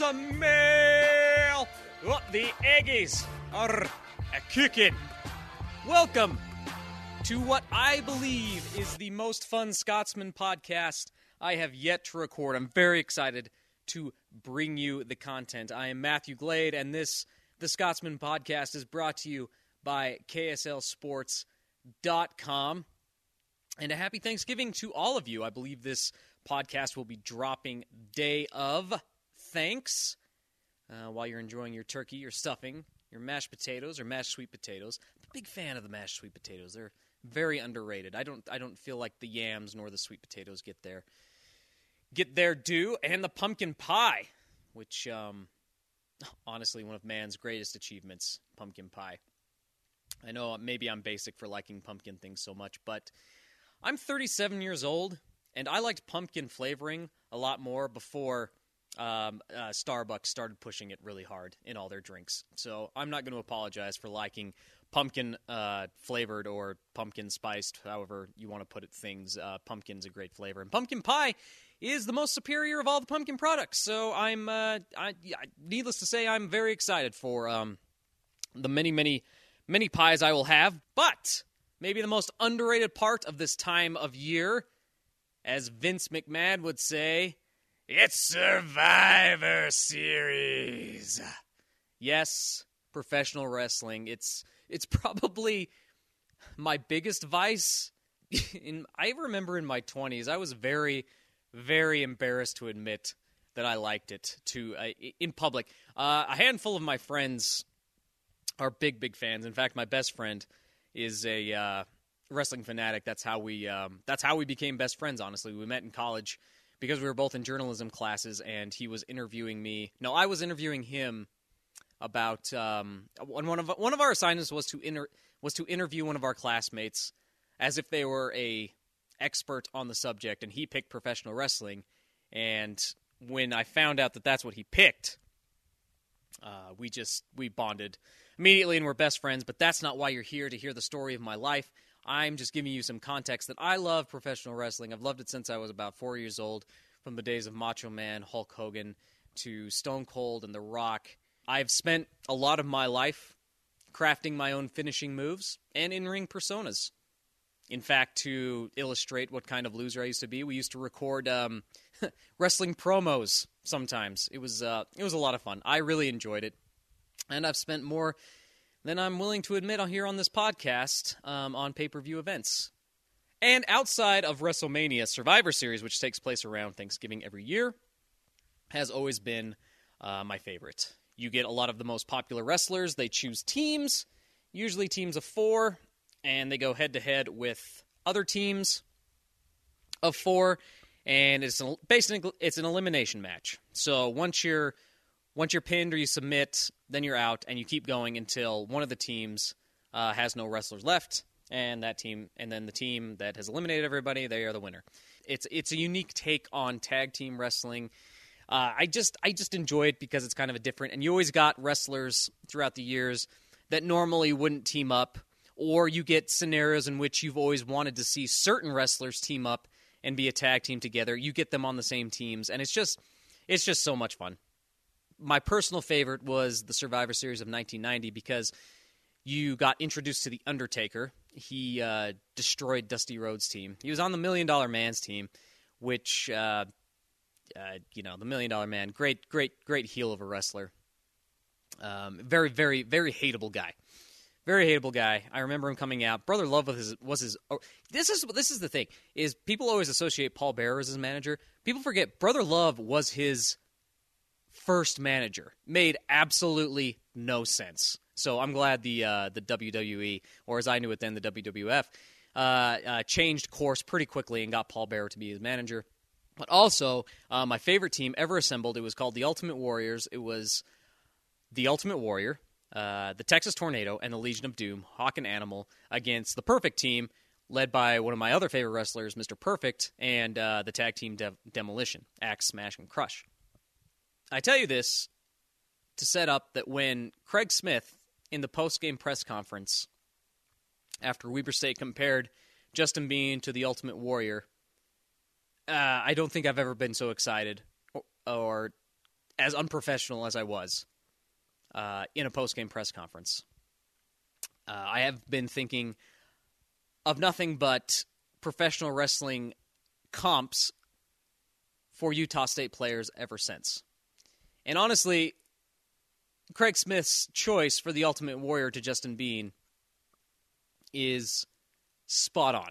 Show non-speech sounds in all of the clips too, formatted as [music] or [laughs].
Some mail. Oh, the Aggies are a kicking. Welcome to what I believe is the most fun Scotsman podcast I have yet to record. I'm very excited to bring you the content. I am Matthew Glade, and this, the Scotsman podcast, is brought to you by KSLSports.com. And a happy Thanksgiving to all of you. I believe this podcast will be dropping day of thanks uh, while you're enjoying your turkey, your stuffing, your mashed potatoes or mashed sweet potatoes. I'm a big fan of the mashed sweet potatoes. They're very underrated. I don't I don't feel like the yams nor the sweet potatoes get their get their due, and the pumpkin pie, which um, honestly one of man's greatest achievements, pumpkin pie. I know maybe I'm basic for liking pumpkin things so much, but I'm 37 years old, and I liked pumpkin flavoring a lot more before um, uh, Starbucks started pushing it really hard in all their drinks. So I'm not going to apologize for liking pumpkin uh, flavored or pumpkin spiced, however you want to put it. Things uh, pumpkin's a great flavor, and pumpkin pie is the most superior of all the pumpkin products. So I'm, uh, I, needless to say, I'm very excited for um, the many, many, many pies I will have. But maybe the most underrated part of this time of year, as Vince McMahon would say it's Survivor Series. Yes, professional wrestling. It's it's probably my biggest vice. [laughs] In I remember in my 20s, I was very very embarrassed to admit that I liked it to uh, in public. Uh, a handful of my friends are big big fans. In fact, my best friend is a uh, wrestling fanatic. That's how we um, that's how we became best friends. Honestly, we met in college because we were both in journalism classes, and he was interviewing me. No, I was interviewing him about um, one of one of our assignments was to inter, was to interview one of our classmates as if they were a expert on the subject, and he picked professional wrestling. And when I found out that that's what he picked, uh, we just we bonded immediately and we're best friends. But that's not why you're here to hear the story of my life. I'm just giving you some context that I love professional wrestling. I've loved it since I was about four years old, from the days of Macho Man, Hulk Hogan, to Stone Cold and The Rock. I've spent a lot of my life crafting my own finishing moves and in ring personas. In fact, to illustrate what kind of loser I used to be, we used to record um, [laughs] wrestling promos sometimes. It was uh, it was a lot of fun. I really enjoyed it, and I've spent more than I'm willing to admit here on this podcast um, on pay per view events. And outside of WrestleMania, Survivor Series, which takes place around Thanksgiving every year, has always been uh, my favorite. You get a lot of the most popular wrestlers. They choose teams, usually teams of four, and they go head to head with other teams of four. And it's an, basically it's an elimination match. So once you're once you're pinned or you submit, then you're out, and you keep going until one of the teams uh, has no wrestlers left, and that team, and then the team that has eliminated everybody, they are the winner. It's it's a unique take on tag team wrestling. Uh, I just I just enjoy it because it's kind of a different, and you always got wrestlers throughout the years that normally wouldn't team up, or you get scenarios in which you've always wanted to see certain wrestlers team up, and be a tag team together. You get them on the same teams, and it's just it's just so much fun. My personal favorite was the Survivor Series of 1990 because you got introduced to the Undertaker. He uh, destroyed Dusty Rhodes' team. He was on the Million Dollar Man's team, which uh, uh, you know the Million Dollar Man, great, great, great heel of a wrestler. Um, very, very, very hateable guy. Very hateable guy. I remember him coming out. Brother Love was his. Was his oh, this is this is the thing is people always associate Paul Bearer as his manager. People forget Brother Love was his first manager. Made absolutely no sense. So I'm glad the uh, the WWE, or as I knew it then, the WWF, uh, uh, changed course pretty quickly and got Paul Bearer to be his manager. But also, uh, my favorite team ever assembled. It was called the Ultimate Warriors. It was the Ultimate Warrior, uh, the Texas Tornado, and the Legion of Doom, Hawk and Animal, against the Perfect Team, led by one of my other favorite wrestlers, Mr. Perfect, and uh, the tag team De- Demolition, Axe, Smash, and Crush. I tell you this to set up that when Craig Smith, in the post-game press conference, after Weber State compared Justin Bean to the Ultimate Warrior, uh, I don't think I've ever been so excited or, or as unprofessional as I was uh, in a post game press conference. Uh, I have been thinking of nothing but professional wrestling comps for Utah State players ever since. And honestly, Craig Smith's choice for the Ultimate Warrior to Justin Bean is spot on.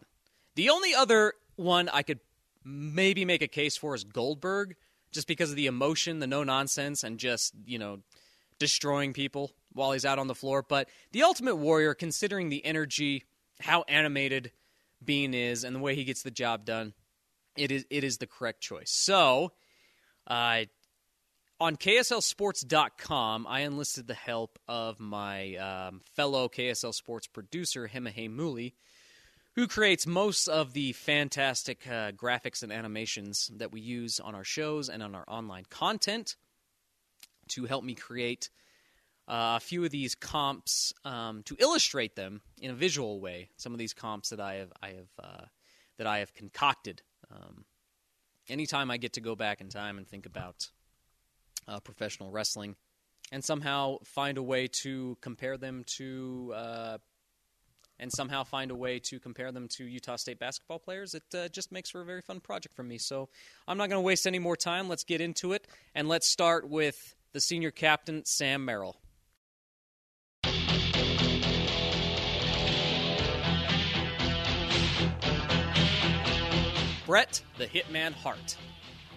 The only other one I could maybe make a case for is Goldberg, just because of the emotion, the no nonsense, and just, you know, destroying people while he's out on the floor. But the Ultimate Warrior, considering the energy, how animated Bean is, and the way he gets the job done, it is it is the correct choice. So, uh, on KSLSports.com, I enlisted the help of my um, fellow KSL Sports producer, Hemahe Muli, who creates most of the fantastic uh, graphics and animations that we use on our shows and on our online content to help me create uh, a few of these comps um, to illustrate them in a visual way. Some of these comps that I have, I have, uh, that I have concocted. Um, anytime I get to go back in time and think about uh, professional wrestling, and somehow find a way to compare them to, uh, and somehow find a way to compare them to Utah State basketball players, it uh, just makes for a very fun project for me. So I'm not going to waste any more time. Let's get into it, and let's start with the senior captain, Sam Merrill. Bret the Hitman Hart.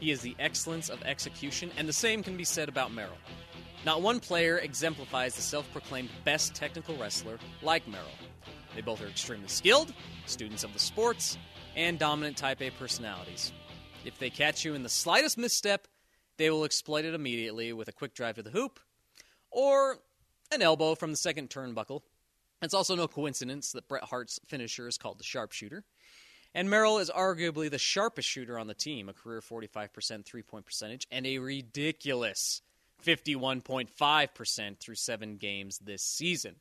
He is the excellence of execution, and the same can be said about Merrill. Not one player exemplifies the self proclaimed best technical wrestler like Merrill. They both are extremely skilled, students of the sports, and dominant type A personalities. If they catch you in the slightest misstep, they will exploit it immediately with a quick drive to the hoop or an elbow from the second turnbuckle. It's also no coincidence that Bret Hart's finisher is called the sharpshooter. And Merrill is arguably the sharpest shooter on the team, a career 45% three point percentage, and a ridiculous 51.5% through seven games this season.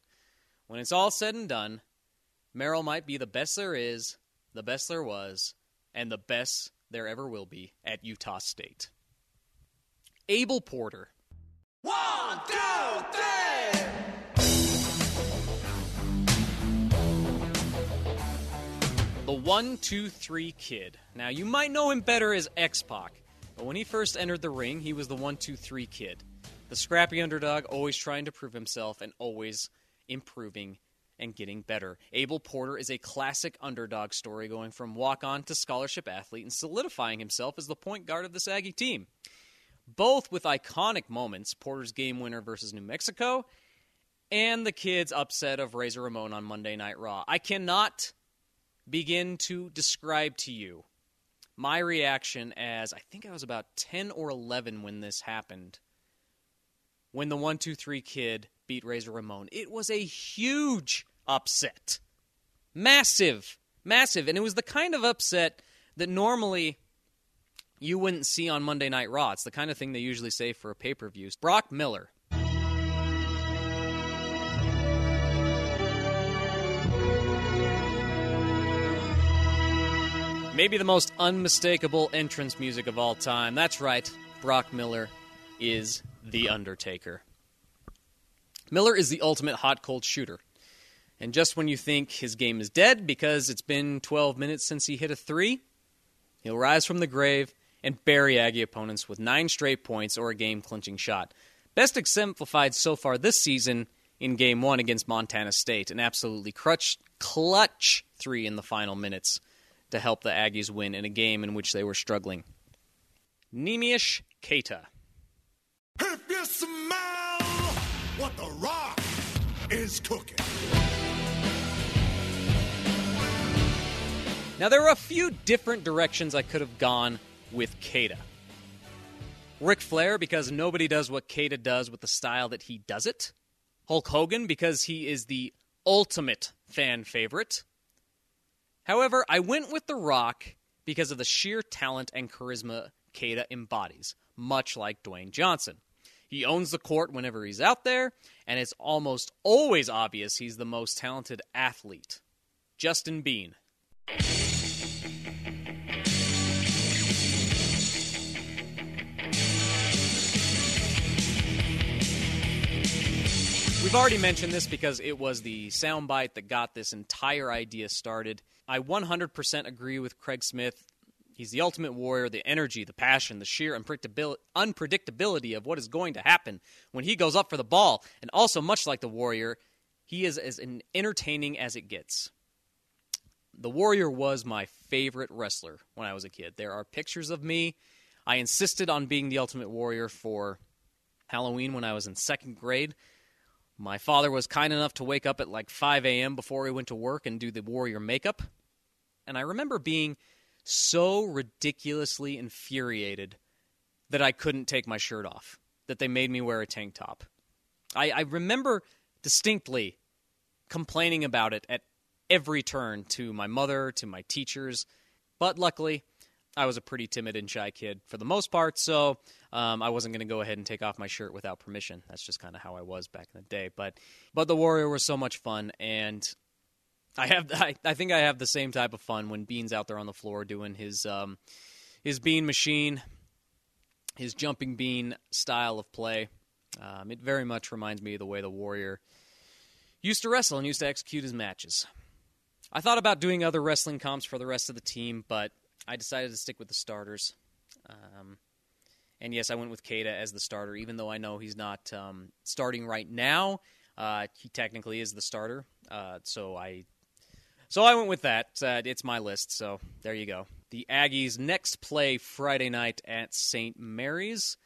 When it's all said and done, Merrill might be the best there is, the best there was, and the best there ever will be at Utah State. Abel Porter. One, two, three. The 123 Kid. Now, you might know him better as X Pac, but when he first entered the ring, he was the 123 Kid. The scrappy underdog, always trying to prove himself and always improving and getting better. Abel Porter is a classic underdog story going from walk on to scholarship athlete and solidifying himself as the point guard of the Aggie team both with iconic moments Porter's game winner versus New Mexico and the kids' upset of Razor Ramon on Monday Night Raw. I cannot begin to describe to you my reaction as I think I was about 10 or 11 when this happened. When the 123 kid beat Razor Ramon. It was a huge upset. Massive. Massive. And it was the kind of upset that normally you wouldn't see on Monday Night Raw. It's the kind of thing they usually say for a pay per view. Brock Miller. Maybe the most unmistakable entrance music of all time. That's right, Brock Miller is The Undertaker. Miller is the ultimate hot cold shooter. And just when you think his game is dead because it's been 12 minutes since he hit a three, he'll rise from the grave and bury Aggie opponents with nine straight points or a game clinching shot. Best exemplified so far this season in game one against Montana State, an absolutely clutch, clutch three in the final minutes to help the Aggies win in a game in which they were struggling. Neemias Queta. If you smell what the rock is cooking. Now, there are a few different directions I could have gone with Queta. Ric Flair, because nobody does what Queta does with the style that he does it. Hulk Hogan, because he is the ultimate fan favorite. However, I went with The Rock because of the sheer talent and charisma Queta embodies, much like Dwayne Johnson. He owns the court whenever he's out there, and it's almost always obvious he's the most talented athlete. Justin Bean. We've already mentioned this because it was the soundbite that got this entire idea started. I 100% agree with Craig Smith. He's the ultimate warrior, the energy, the passion, the sheer unpredictability of what is going to happen when he goes up for the ball. And also, much like the warrior, he is as entertaining as it gets. The warrior was my favorite wrestler when I was a kid. There are pictures of me. I insisted on being the ultimate warrior for Halloween when I was in second grade. My father was kind enough to wake up at like 5 a.m. before he went to work and do the warrior makeup. And I remember being so ridiculously infuriated that I couldn't take my shirt off, that they made me wear a tank top. I, I remember distinctly complaining about it at every turn to my mother, to my teachers, but luckily I was a pretty timid and shy kid for the most part, so um, I wasn't going to go ahead and take off my shirt without permission. That's just kind of how I was back in the day. But but the Warrior was so much fun, and I have I, I think I have the same type of fun when Bean's out there on the floor doing his um, his bean machine, his jumping bean style of play. Um, it very much reminds me of the way the Warrior used to wrestle and used to execute his matches. I thought about doing other wrestling comps for the rest of the team, but I decided to stick with the starters. Um, and yes, I went with Queta as the starter, even though I know he's not um, starting right now. Uh, he technically is the starter, uh, so I so I went with that. Uh, it's my list, so there you go. The Aggies next play Friday night at St. Mary's.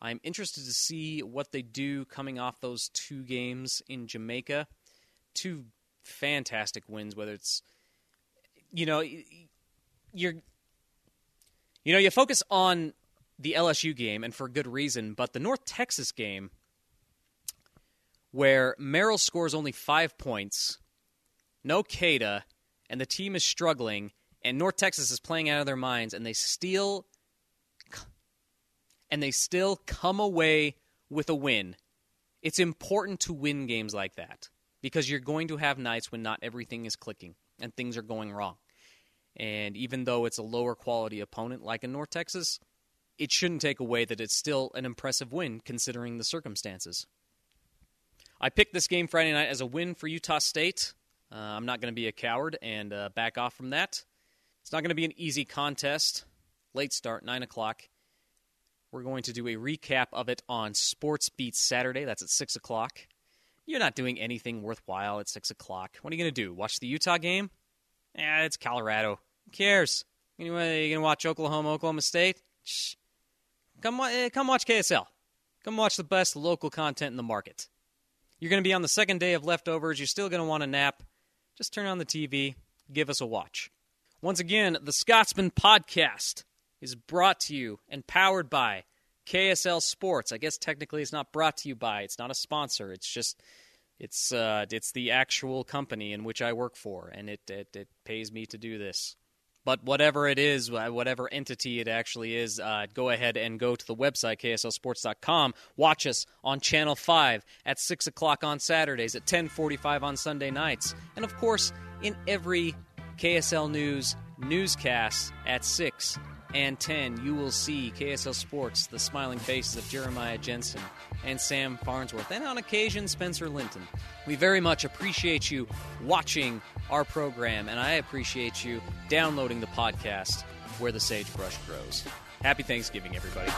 I'm interested to see what they do coming off those two games in Jamaica. Two fantastic wins, whether it's you know you're you know, you focus on the LSU game, and for good reason, but the North Texas game, where Merrill scores only five points, no Queta, and the team is struggling, and North Texas is playing out of their minds, and they still and they still come away with a win. It's important to win games like that because you're going to have nights when not everything is clicking and things are going wrong. And even though it's a lower quality opponent like in North Texas, it shouldn't take away that it's still an impressive win considering the circumstances. I picked this game Friday night as a win for Utah State. Uh, I'm not going to be a coward and uh, back off from that. It's not going to be an easy contest. Late start, 9 o'clock. We're going to do a recap of it on Sports Beats Saturday. That's at 6 o'clock. You're not doing anything worthwhile at 6 o'clock. What are you going to do? Watch the Utah game? Yeah, it's Colorado. Who cares? Anyway, you gonna watch Oklahoma, Oklahoma State? Shh. Come, eh, come watch KSL. Come watch the best local content in the market. You're gonna be on the second day of leftovers. You're still gonna want a nap. Just turn on the TV. Give us a watch. Once again, the Scotsman podcast is brought to you and powered by KSL Sports. I guess technically it's not brought to you by. It's not a sponsor. It's just it's uh, it's the actual company in which I work for, and it, it, it pays me to do this. But whatever it is, whatever entity it actually is, uh, go ahead and go to the website kslsports.com. Watch us on Channel Five at six o'clock on Saturdays, at ten forty-five on Sunday nights, and of course in every KSL News newscast at 6 and 10, you will see KSL Sports, the smiling faces of Jeremiah Jensen and Sam Farnsworth, and on occasion, Spencer Linton. We very much appreciate you watching our program, and I appreciate you downloading the podcast where the sagebrush grows. Happy Thanksgiving, everybody.